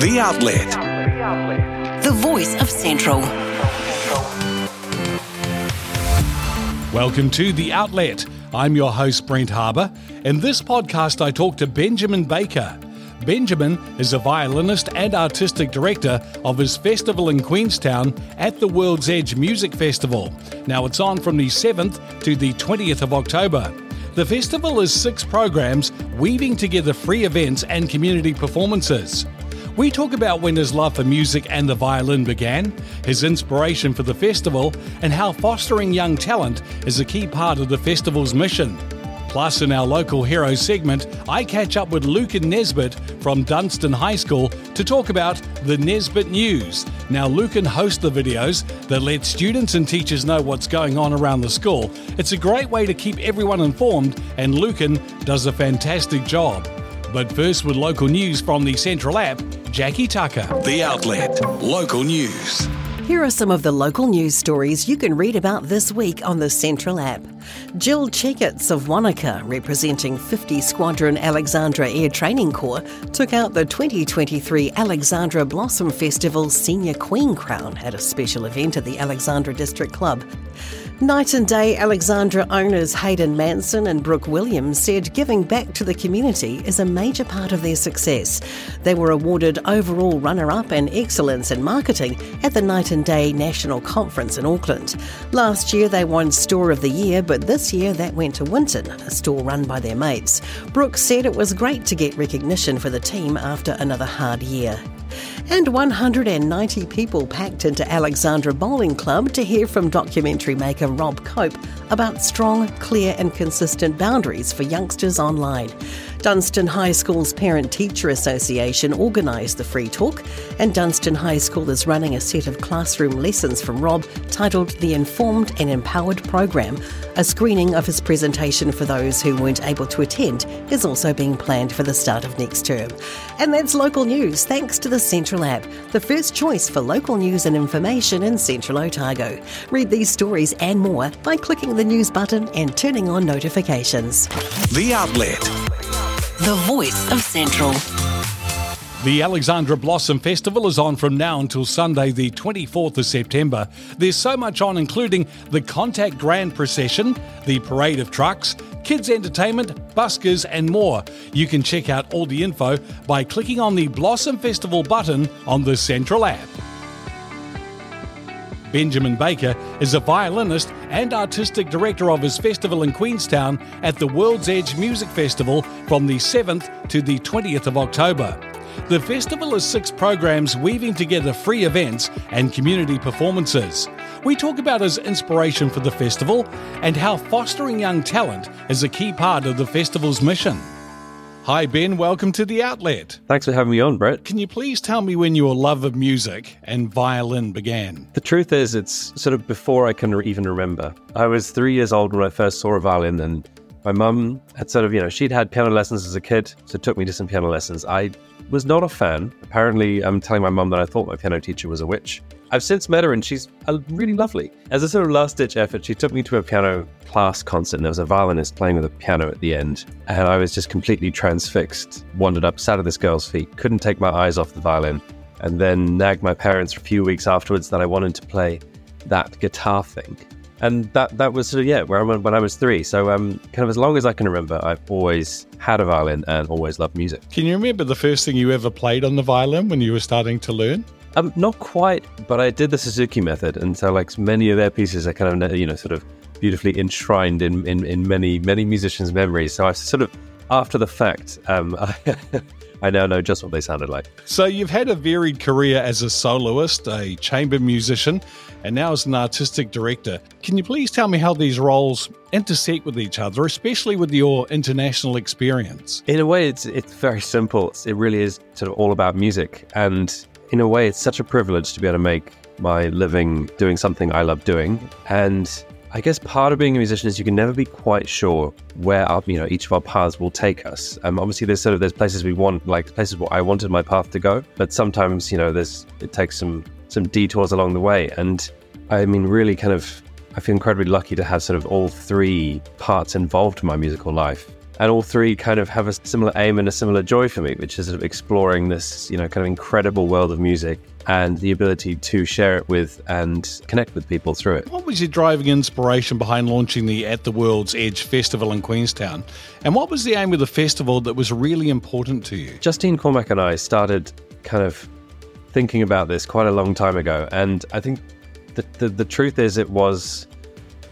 The Outlet. The voice of Central. Welcome to The Outlet. I'm your host, Brent Harbour. In this podcast, I talk to Benjamin Baker. Benjamin is a violinist and artistic director of his festival in Queenstown at the World's Edge Music Festival. Now it's on from the 7th to the 20th of October. The festival is six programs weaving together free events and community performances. We talk about when his love for music and the violin began, his inspiration for the festival, and how fostering young talent is a key part of the festival's mission. Plus, in our local hero segment, I catch up with Lukin Nesbit from Dunstan High School to talk about the Nesbit News. Now, Luke Lukin hosts the videos that let students and teachers know what's going on around the school. It's a great way to keep everyone informed, and Lukin does a fantastic job. But first, with local news from the Central app, Jackie Tucker. The Outlet. Local news. Here are some of the local news stories you can read about this week on the Central app. Jill Checketts of Wanaka, representing 50 Squadron Alexandra Air Training Corps, took out the 2023 Alexandra Blossom Festival Senior Queen Crown at a special event at the Alexandra District Club. Night and Day Alexandra owners Hayden Manson and Brooke Williams said giving back to the community is a major part of their success. They were awarded overall runner up and excellence in marketing at the Night and Day National Conference in Auckland. Last year they won Store of the Year, but this year that went to Winton, a store run by their mates. Brooke said it was great to get recognition for the team after another hard year and 190 people packed into Alexandra Bowling Club to hear from documentary maker Rob Cope about strong, clear, and consistent boundaries for youngsters online. Dunstan High School's Parent Teacher Association organised the free talk, and Dunstan High School is running a set of classroom lessons from Rob titled The Informed and Empowered Program. A screening of his presentation for those who weren't able to attend is also being planned for the start of next term. And that's local news thanks to the Central app, the first choice for local news and information in Central Otago. Read these stories and more by clicking the news button and turning on notifications. The Outlet. The voice of Central. The Alexandra Blossom Festival is on from now until Sunday, the 24th of September. There's so much on, including the Contact Grand Procession, the Parade of Trucks, kids' entertainment, buskers, and more. You can check out all the info by clicking on the Blossom Festival button on the Central app. Benjamin Baker is a violinist and artistic director of his festival in Queenstown at the World's Edge Music Festival from the 7th to the 20th of October. The festival is six programs weaving together free events and community performances. We talk about his inspiration for the festival and how fostering young talent is a key part of the festival's mission. Hi, Ben. Welcome to the outlet. Thanks for having me on, Brent. Can you please tell me when your love of music and violin began? The truth is, it's sort of before I can even remember. I was three years old when I first saw a violin, and my mum had sort of, you know, she'd had piano lessons as a kid, so took me to some piano lessons. I was not a fan. Apparently, I'm telling my mum that I thought my piano teacher was a witch. I've since met her and she's really lovely. As a sort of last ditch effort, she took me to a piano class concert and there was a violinist playing with a piano at the end. And I was just completely transfixed, wandered up, sat at this girl's feet, couldn't take my eyes off the violin, and then nagged my parents for a few weeks afterwards that I wanted to play that guitar thing. And that that was sort of yeah, where I went when I was three. So um, kind of as long as I can remember, I've always had a violin and always loved music. Can you remember the first thing you ever played on the violin when you were starting to learn? Um, not quite, but I did the Suzuki method, and so like many of their pieces are kind of you know sort of beautifully enshrined in in, in many many musicians' memories. So I sort of after the fact, um, I, I now know just what they sounded like. So you've had a varied career as a soloist, a chamber musician, and now as an artistic director. Can you please tell me how these roles intersect with each other, especially with your international experience? In a way, it's it's very simple. It really is sort of all about music, and in a way, it's such a privilege to be able to make my living doing something I love doing. And I guess part of being a musician is you can never be quite sure where our, you know each of our paths will take us. Um, obviously, there's sort of there's places we want, like places where I wanted my path to go, but sometimes you know there's it takes some some detours along the way. And I mean, really, kind of, I feel incredibly lucky to have sort of all three parts involved in my musical life. And all three kind of have a similar aim and a similar joy for me, which is sort of exploring this, you know, kind of incredible world of music and the ability to share it with and connect with people through it. What was your driving inspiration behind launching the At the World's Edge Festival in Queenstown? And what was the aim of the festival that was really important to you? Justine Cormack and I started kind of thinking about this quite a long time ago, and I think the, the, the truth is it was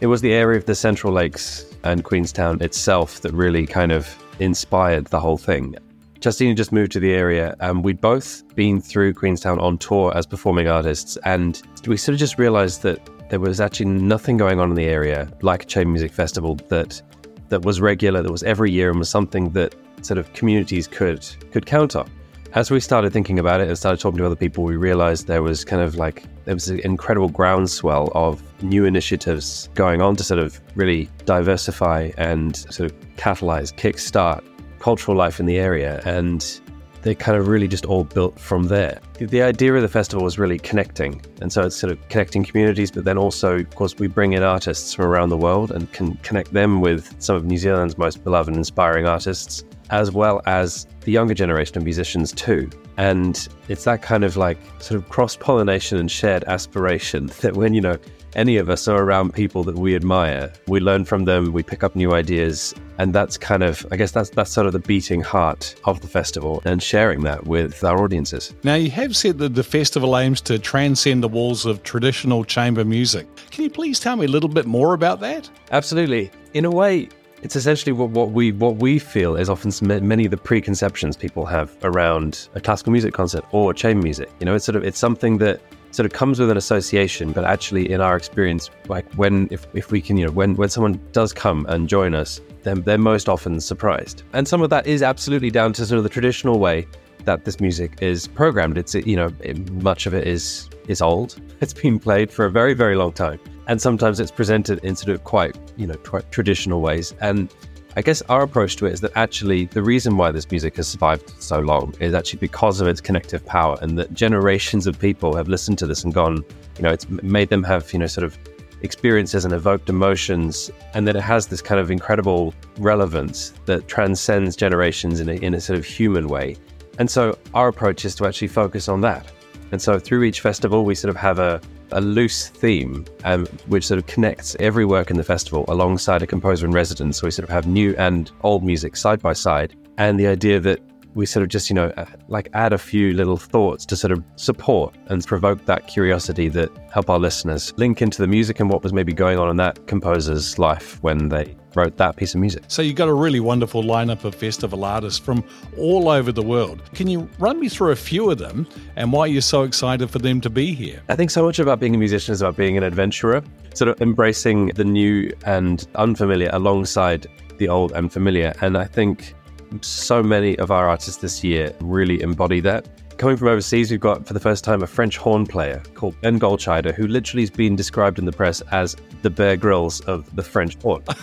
it was the area of the Central Lakes and Queenstown itself that really kind of inspired the whole thing. Justine just moved to the area, and we'd both been through Queenstown on tour as performing artists, and we sort of just realized that there was actually nothing going on in the area like a Chamber Music Festival that that was regular, that was every year, and was something that sort of communities could could count on as we started thinking about it and started talking to other people, we realized there was kind of like there was an incredible groundswell of new initiatives going on to sort of really diversify and sort of catalyze, kickstart cultural life in the area. And they kind of really just all built from there. The idea of the festival was really connecting. And so it's sort of connecting communities, but then also, of course, we bring in artists from around the world and can connect them with some of New Zealand's most beloved and inspiring artists as well as the younger generation of musicians too. And it's that kind of like sort of cross pollination and shared aspiration that when, you know, any of us are around people that we admire, we learn from them, we pick up new ideas. And that's kind of, I guess that's, that's sort of the beating heart of the festival and sharing that with our audiences. Now, you have said that the festival aims to transcend the walls of traditional chamber music. Can you please tell me a little bit more about that? Absolutely. In a way, it's essentially what, what we what we feel is often many of the preconceptions people have around a classical music concert or chamber music. You know, it's sort of it's something that sort of comes with an association, but actually in our experience, like when if, if we can, you know, when when someone does come and join us, then they're most often surprised. And some of that is absolutely down to sort of the traditional way that this music is programmed. It's you know, much of it is is old. It's been played for a very very long time and sometimes it's presented in sort of quite you know traditional ways. And i guess our approach to it is that actually the reason why this music has survived so long is actually because of its connective power and that generations of people have listened to this and gone you know it's made them have you know sort of experiences and evoked emotions and that it has this kind of incredible relevance that transcends generations in a, in a sort of human way. And so our approach is to actually focus on that. And so through each festival we sort of have a a loose theme um, which sort of connects every work in the festival alongside a composer in residence. So we sort of have new and old music side by side. And the idea that we sort of just, you know, uh, like add a few little thoughts to sort of support and provoke that curiosity that help our listeners link into the music and what was maybe going on in that composer's life when they wrote that piece of music. So you've got a really wonderful lineup of festival artists from all over the world. Can you run me through a few of them and why you're so excited for them to be here? I think so much about being a musician is about being an adventurer, sort of embracing the new and unfamiliar alongside the old and familiar. And I think so many of our artists this year really embody that. Coming from overseas, we've got for the first time a French horn player called Ben Goldscheider, who literally has been described in the press as the Bear Grylls of the French horn.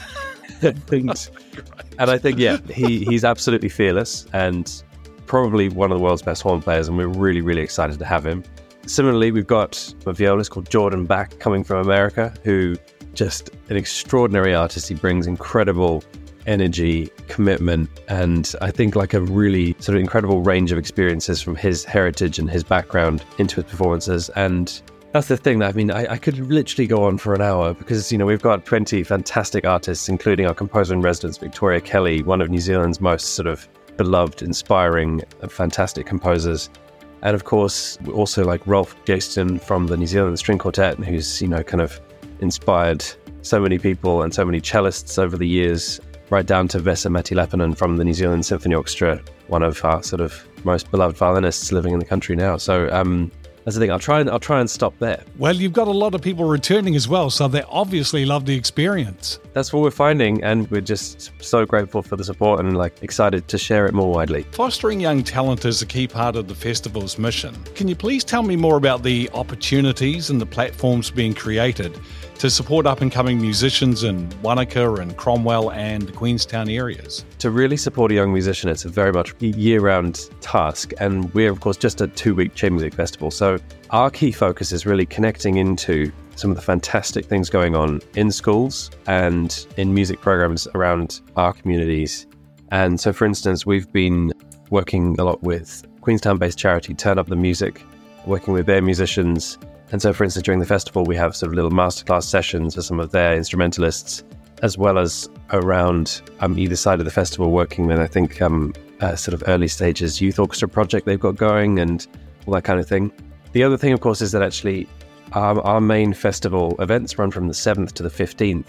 and I think, yeah, he, he's absolutely fearless and probably one of the world's best horn players, and we're really, really excited to have him. Similarly, we've got a violist called Jordan Bak coming from America, who just an extraordinary artist. He brings incredible energy, commitment, and I think like a really sort of incredible range of experiences from his heritage and his background into his performances. And that's the thing. That I mean, I, I, could literally go on for an hour because, you know, we've got 20 fantastic artists, including our composer in residence, Victoria Kelly, one of New Zealand's most sort of beloved, inspiring, fantastic composers. And of course, also like Rolf Gjelsten from the New Zealand String Quartet, who's, you know, kind of inspired so many people and so many cellists over the years right down to Vesa Matti-Leppänen from the New Zealand Symphony Orchestra, one of our sort of most beloved violinists living in the country now. So um, that's the thing. I'll try and I'll try and stop there. Well, you've got a lot of people returning as well, so they obviously love the experience. That's what we're finding, and we're just so grateful for the support and like excited to share it more widely. Fostering young talent is a key part of the festival's mission. Can you please tell me more about the opportunities and the platforms being created to support up and coming musicians in Wanaka and Cromwell and Queenstown areas. To really support a young musician, it's a very much year round task. And we're, of course, just a two week chamber music festival. So our key focus is really connecting into some of the fantastic things going on in schools and in music programs around our communities And so, for instance, we've been working a lot with Queenstown based charity Turn Up the Music, working with their musicians. And so, for instance, during the festival, we have sort of little masterclass sessions for some of their instrumentalists, as well as around um, either side of the festival, working with, I think, um, uh, sort of early stages youth orchestra project they've got going and all that kind of thing. The other thing, of course, is that actually our, main festival events run from the 7th to the 15th.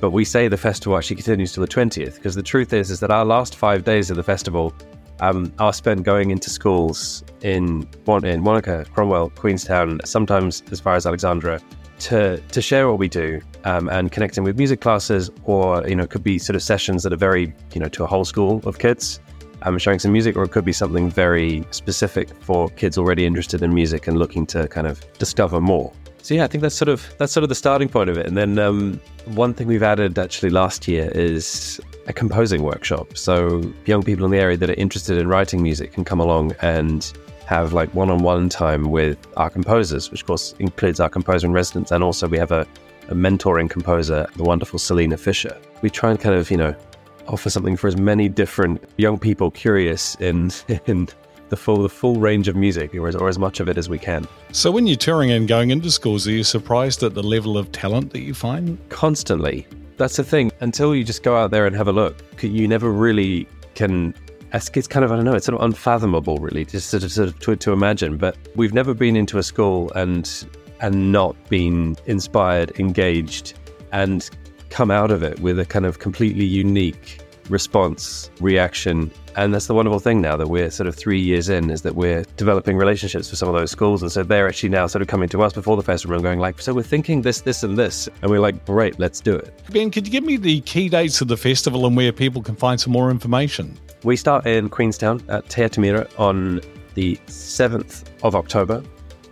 But we say the festival actually continues till the 20th because the truth is is that our last five days of the festival um, are spent going into schools in in Wanaka, Cromwell, Queenstown, sometimes as far as Alexandra, to to share what we do um, and connecting with music classes, or you know, could be sort of sessions that are very you know to a whole school of kids. Um, showing some music, or it could be something very specific for kids already interested in music and looking to kind of discover more. So yeah, I think that's sort of that's sort of the starting point of it. And then um, one thing we've added actually last year is a composing workshop. So young people in the area that are interested in writing music can come along and have like one-on-one time with our composers, which of course includes our composer in residence, and also we have a, a mentoring composer, the wonderful Salina Fisher. We try and kind of you know offer something for as many different young people curious in in the full the full range of music or as, or as much of it as we can. So when you're touring and going into schools, are you surprised at the level of talent that you find? Constantly. That's the thing. Until you just go out there and have a look, you never really can it's kind of I don't know. It's sort of unfathomable, really, just sort of, sort of to, to, imagine. But we've never been into a school and and not been inspired, engaged, and come out of it with a kind of completely unique response, reaction. And that's the wonderful thing now that we're sort of three years in is that we're developing relationships with some of those schools. And so they're actually now sort of coming to us before the festival and going like, so we're thinking this, this, and this. And we're like, great, let's do it. Ben, could you give me the key dates of the festival and where people can find some more information? We start in Queenstown at Te Atamira on the 7th of October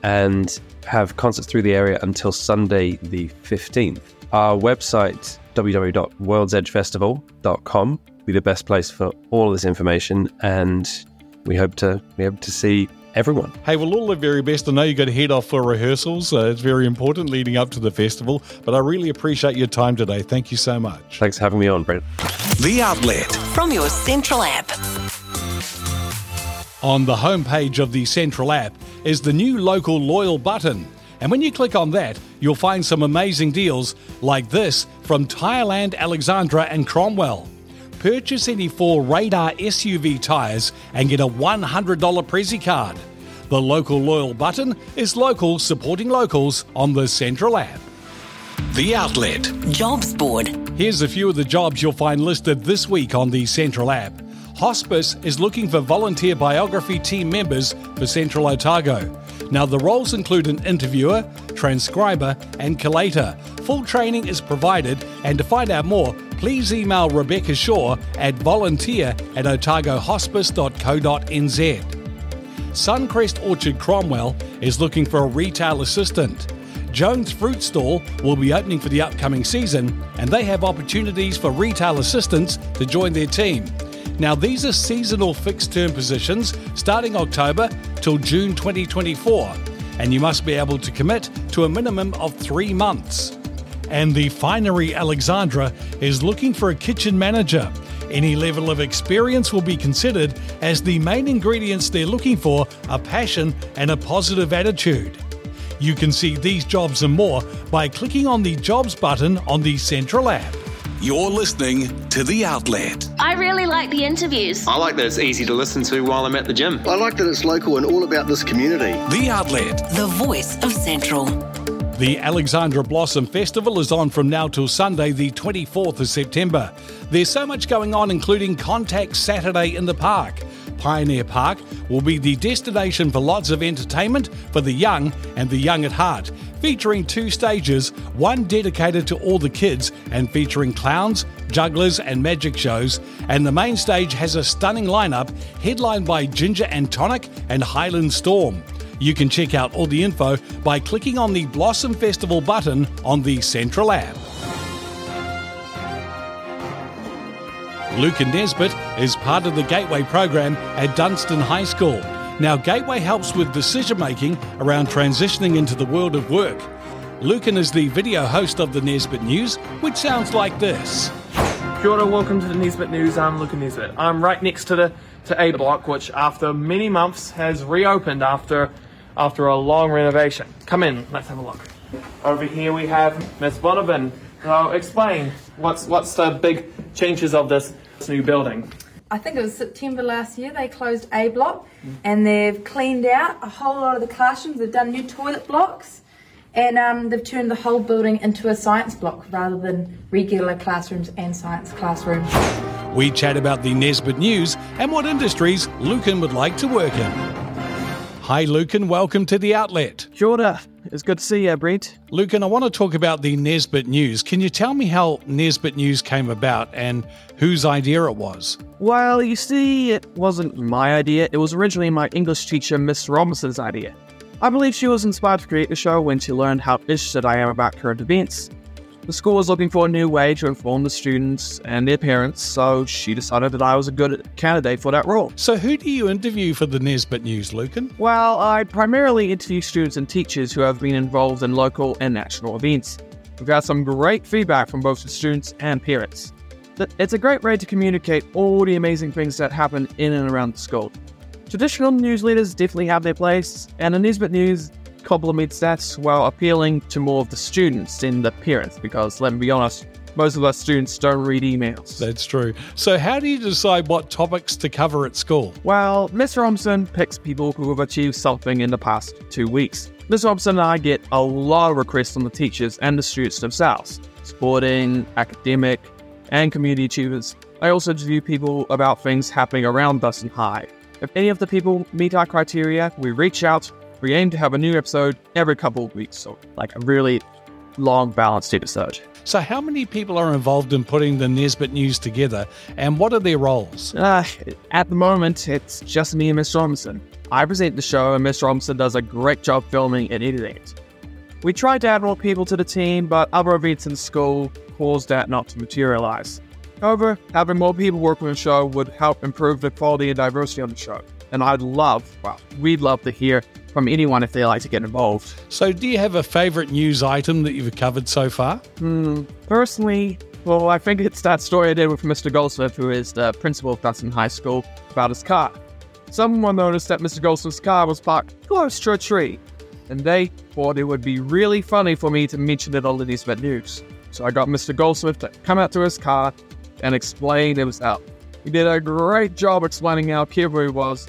and have concerts through the area until Sunday the 15th. Our website www.worldsedgefestival.com will be the best place for all of this information, and we hope to be able to see everyone. Hey, well, all the very best. I know you got to head off for rehearsals. Uh, it's very important leading up to the festival, but I really appreciate your time today. Thank you so much. Thanks for having me on, Brent. The Outlet. From your Central app. On the homepage of the Central app is the new local loyal button. And when you click on that, you'll find some amazing deals like this from Tyreland, Alexandra, and Cromwell. Purchase any four Radar SUV tyres and get a $100 Prezzy card. The local loyal button is local supporting locals on the Central app. The Outlet. Jobs Board. Here's a few of the jobs you'll find listed this week on the Central app. Hospice is looking for volunteer biography team members for Central Otago. Now, the roles include an interviewer, transcriber, and collator. Full training is provided, and to find out more, please email Rebecca Shaw at volunteer at otagohospice.co.nz. Suncrest Orchard Cromwell is looking for a retail assistant. Jones Fruit Stall will be opening for the upcoming season, and they have opportunities for retail assistants to join their team. Now, these are seasonal fixed term positions starting October till June 2024, and you must be able to commit to a minimum of three months. And the Finery Alexandra is looking for a kitchen manager. Any level of experience will be considered as the main ingredients they're looking for are passion and a positive attitude. You can see these jobs and more by clicking on the Jobs button on the Central app. You're listening to The Outlet. I really like the interviews. I like that it's easy to listen to while I'm at the gym. I like that it's local and all about this community. The Outlet. The voice of Central. The Alexandra Blossom Festival is on from now till Sunday, the 24th of September. There's so much going on, including Contact Saturday in the park. Pioneer Park will be the destination for lots of entertainment for the young and the young at heart, featuring two stages, one dedicated to all the kids and featuring clowns, jugglers, and magic shows. And the main stage has a stunning lineup headlined by Ginger and Tonic and Highland Storm. You can check out all the info by clicking on the Blossom Festival button on the Central app. Lukin Nesbit is part of the Gateway program at Dunstan High School. Now, Gateway helps with decision making around transitioning into the world of work. Lukin is the video host of the Nesbit News, which sounds like this. Kia ora, welcome to the Nesbit News. I'm Lukin Nesbit. I'm right next to the to A Block, which after many months has reopened after after a long renovation. Come in, let's have a look. Over here we have Miss Bonovan. So explain what's what's the big changes of this new building. I think it was September last year, they closed A block and they've cleaned out a whole lot of the classrooms. They've done new toilet blocks and um, they've turned the whole building into a science block rather than regular classrooms and science classrooms. We chat about the Nesbit News and what industries Lukin would like to work in. Hi, Lukin. Welcome to the outlet. Kia ora. It's good to see you, Brent. and I want to talk about the Nesbit News. Can you tell me how Nesbit News came about and whose idea it was? Well, you see, it wasn't my idea. It was originally my English teacher, Miss Robinson's idea. I believe she was inspired to create the show when she learned how interested I am about current events. The school was looking for a new way to inform the students and their parents, so she decided that I was a good candidate for that role. So, who do you interview for the Nesbit News, Lukin? Well, I primarily interview students and teachers who have been involved in local and national events. We've got some great feedback from both the students and parents. It's a great way to communicate all the amazing things that happen in and around the school. Traditional newsletters definitely have their place, and the Nesbit News complements that while appealing to more of the students than the parents because let me be honest, most of our students don't read emails. That's true. So, how do you decide what topics to cover at school? Well, Miss Robinson picks people who have achieved something in the past two weeks. Miss Robinson and I get a lot of requests from the teachers and the students themselves sporting, academic, and community achievers. I also interview people about things happening around Dunstan High. If any of the people meet our criteria, we reach out we aim to have a new episode every couple of weeks, so like a really long, balanced episode. So, how many people are involved in putting the Nesbit News together, and what are their roles? Uh, at the moment, it's just me and Miss Robinson. I present the show, and Miss Robinson does a great job filming and editing it. We tried to add more people to the team, but other events in school caused that not to materialize. However, having more people working on the show would help improve the quality and diversity on the show. And I'd love, well, we'd love to hear from anyone if they like to get involved. So, do you have a favourite news item that you've covered so far? Hmm, personally, well, I think it's that story I did with Mr. Goldsmith, who is the principal of Dunstan High School, about his car. Someone noticed that Mr. Goldsmith's car was parked close to a tree, and they thought it would be really funny for me to mention it on the Nesbit News. So I got Mr. Goldsmith to come out to his car and explain it himself. He did a great job explaining how careful he was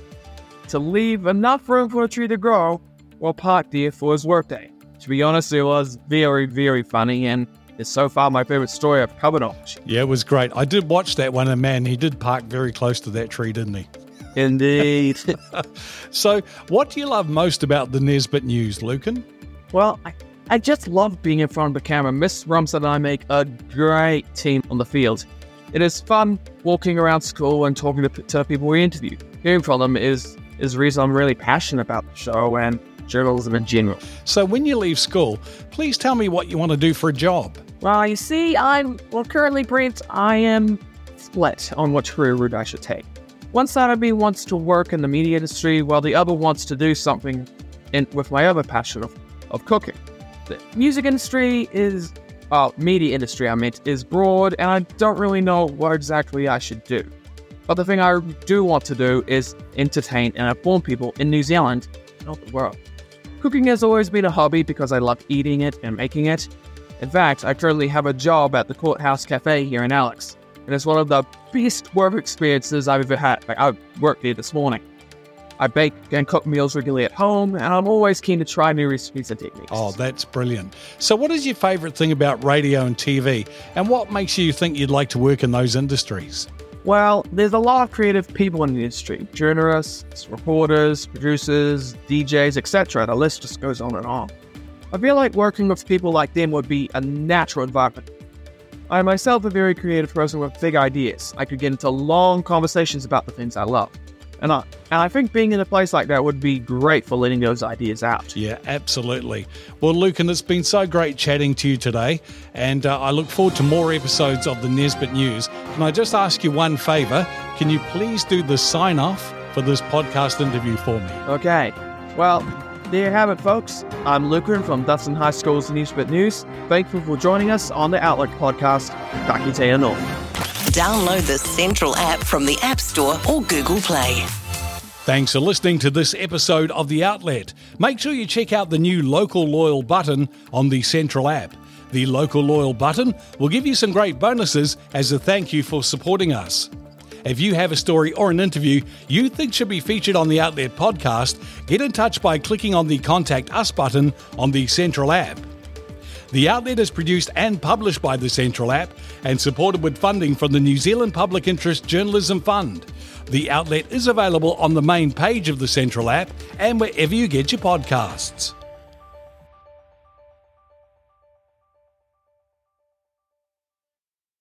to leave enough room for a tree to grow while parked there for his workday. To be honest, it was very, very funny and it's so far my favorite story I've covered on. Yeah, it was great. I did watch that one, and man, he did park very close to that tree, didn't he? Indeed. so, what do you love most about the Nesbit News, Lukin? Well, I, I just love being in front of the camera. Miss Robinson and I make a great team on the field. It is fun walking around school and talking to, to people we interview. Hearing from them is is the reason I'm really passionate about the show and journalism in general. So, when you leave school, please tell me what you want to do for a job. Well, you see, I'm, well, currently, Brent, I am split on what career route I should take. One side of me wants to work in the media industry, while the other wants to do something in, with my other passion of, of cooking. The music industry is, well, media industry, I meant, is broad, and I don't really know what exactly I should do. But the thing I do want to do is entertain and inform people in New Zealand and not the world. Cooking has always been a hobby because I love eating it and making it. In fact, I currently have a job at the Courthouse Cafe here in Alex, and it's one of the best work experiences I've ever had. Like, I worked there this morning. I bake and cook meals regularly at home, and I'm always keen to try new recipes and techniques. Oh, that's brilliant. So, what is your favourite thing about radio and TV, and what makes you think you'd like to work in those industries? Well, there's a lot of creative people in the industry journalists, reporters, producers, DJs, etc. The list just goes on and on. I feel like working with people like them would be a natural environment. I myself a very creative person with big ideas. I could get into long conversations about the things I love. And I, and I think being in a place like that would be great for letting those ideas out. Yeah, absolutely. Well, Lukin, it's been so great chatting to you today, and uh, I look forward to more episodes of the Nesbit News. Can I just ask you one favour? Can you please do the sign off for this podcast interview for me? Okay. Well, there you have it, folks. I'm Lukin from Dunstan High School's Nesbit News. Thankful for joining us on the Outlook podcast. Ka kite anō. Download the Central app from the App Store or Google Play. Thanks for listening to this episode of The Outlet. Make sure you check out the new Local Loyal button on the Central app. The Local Loyal button will give you some great bonuses as a thank you for supporting us. If you have a story or an interview you think should be featured on the Outlet podcast, get in touch by clicking on the Contact Us button on the Central app. The Outlet is produced and published by the Central app and supported with funding from the New Zealand Public Interest Journalism Fund. The outlet is available on the main page of the Central app and wherever you get your podcasts.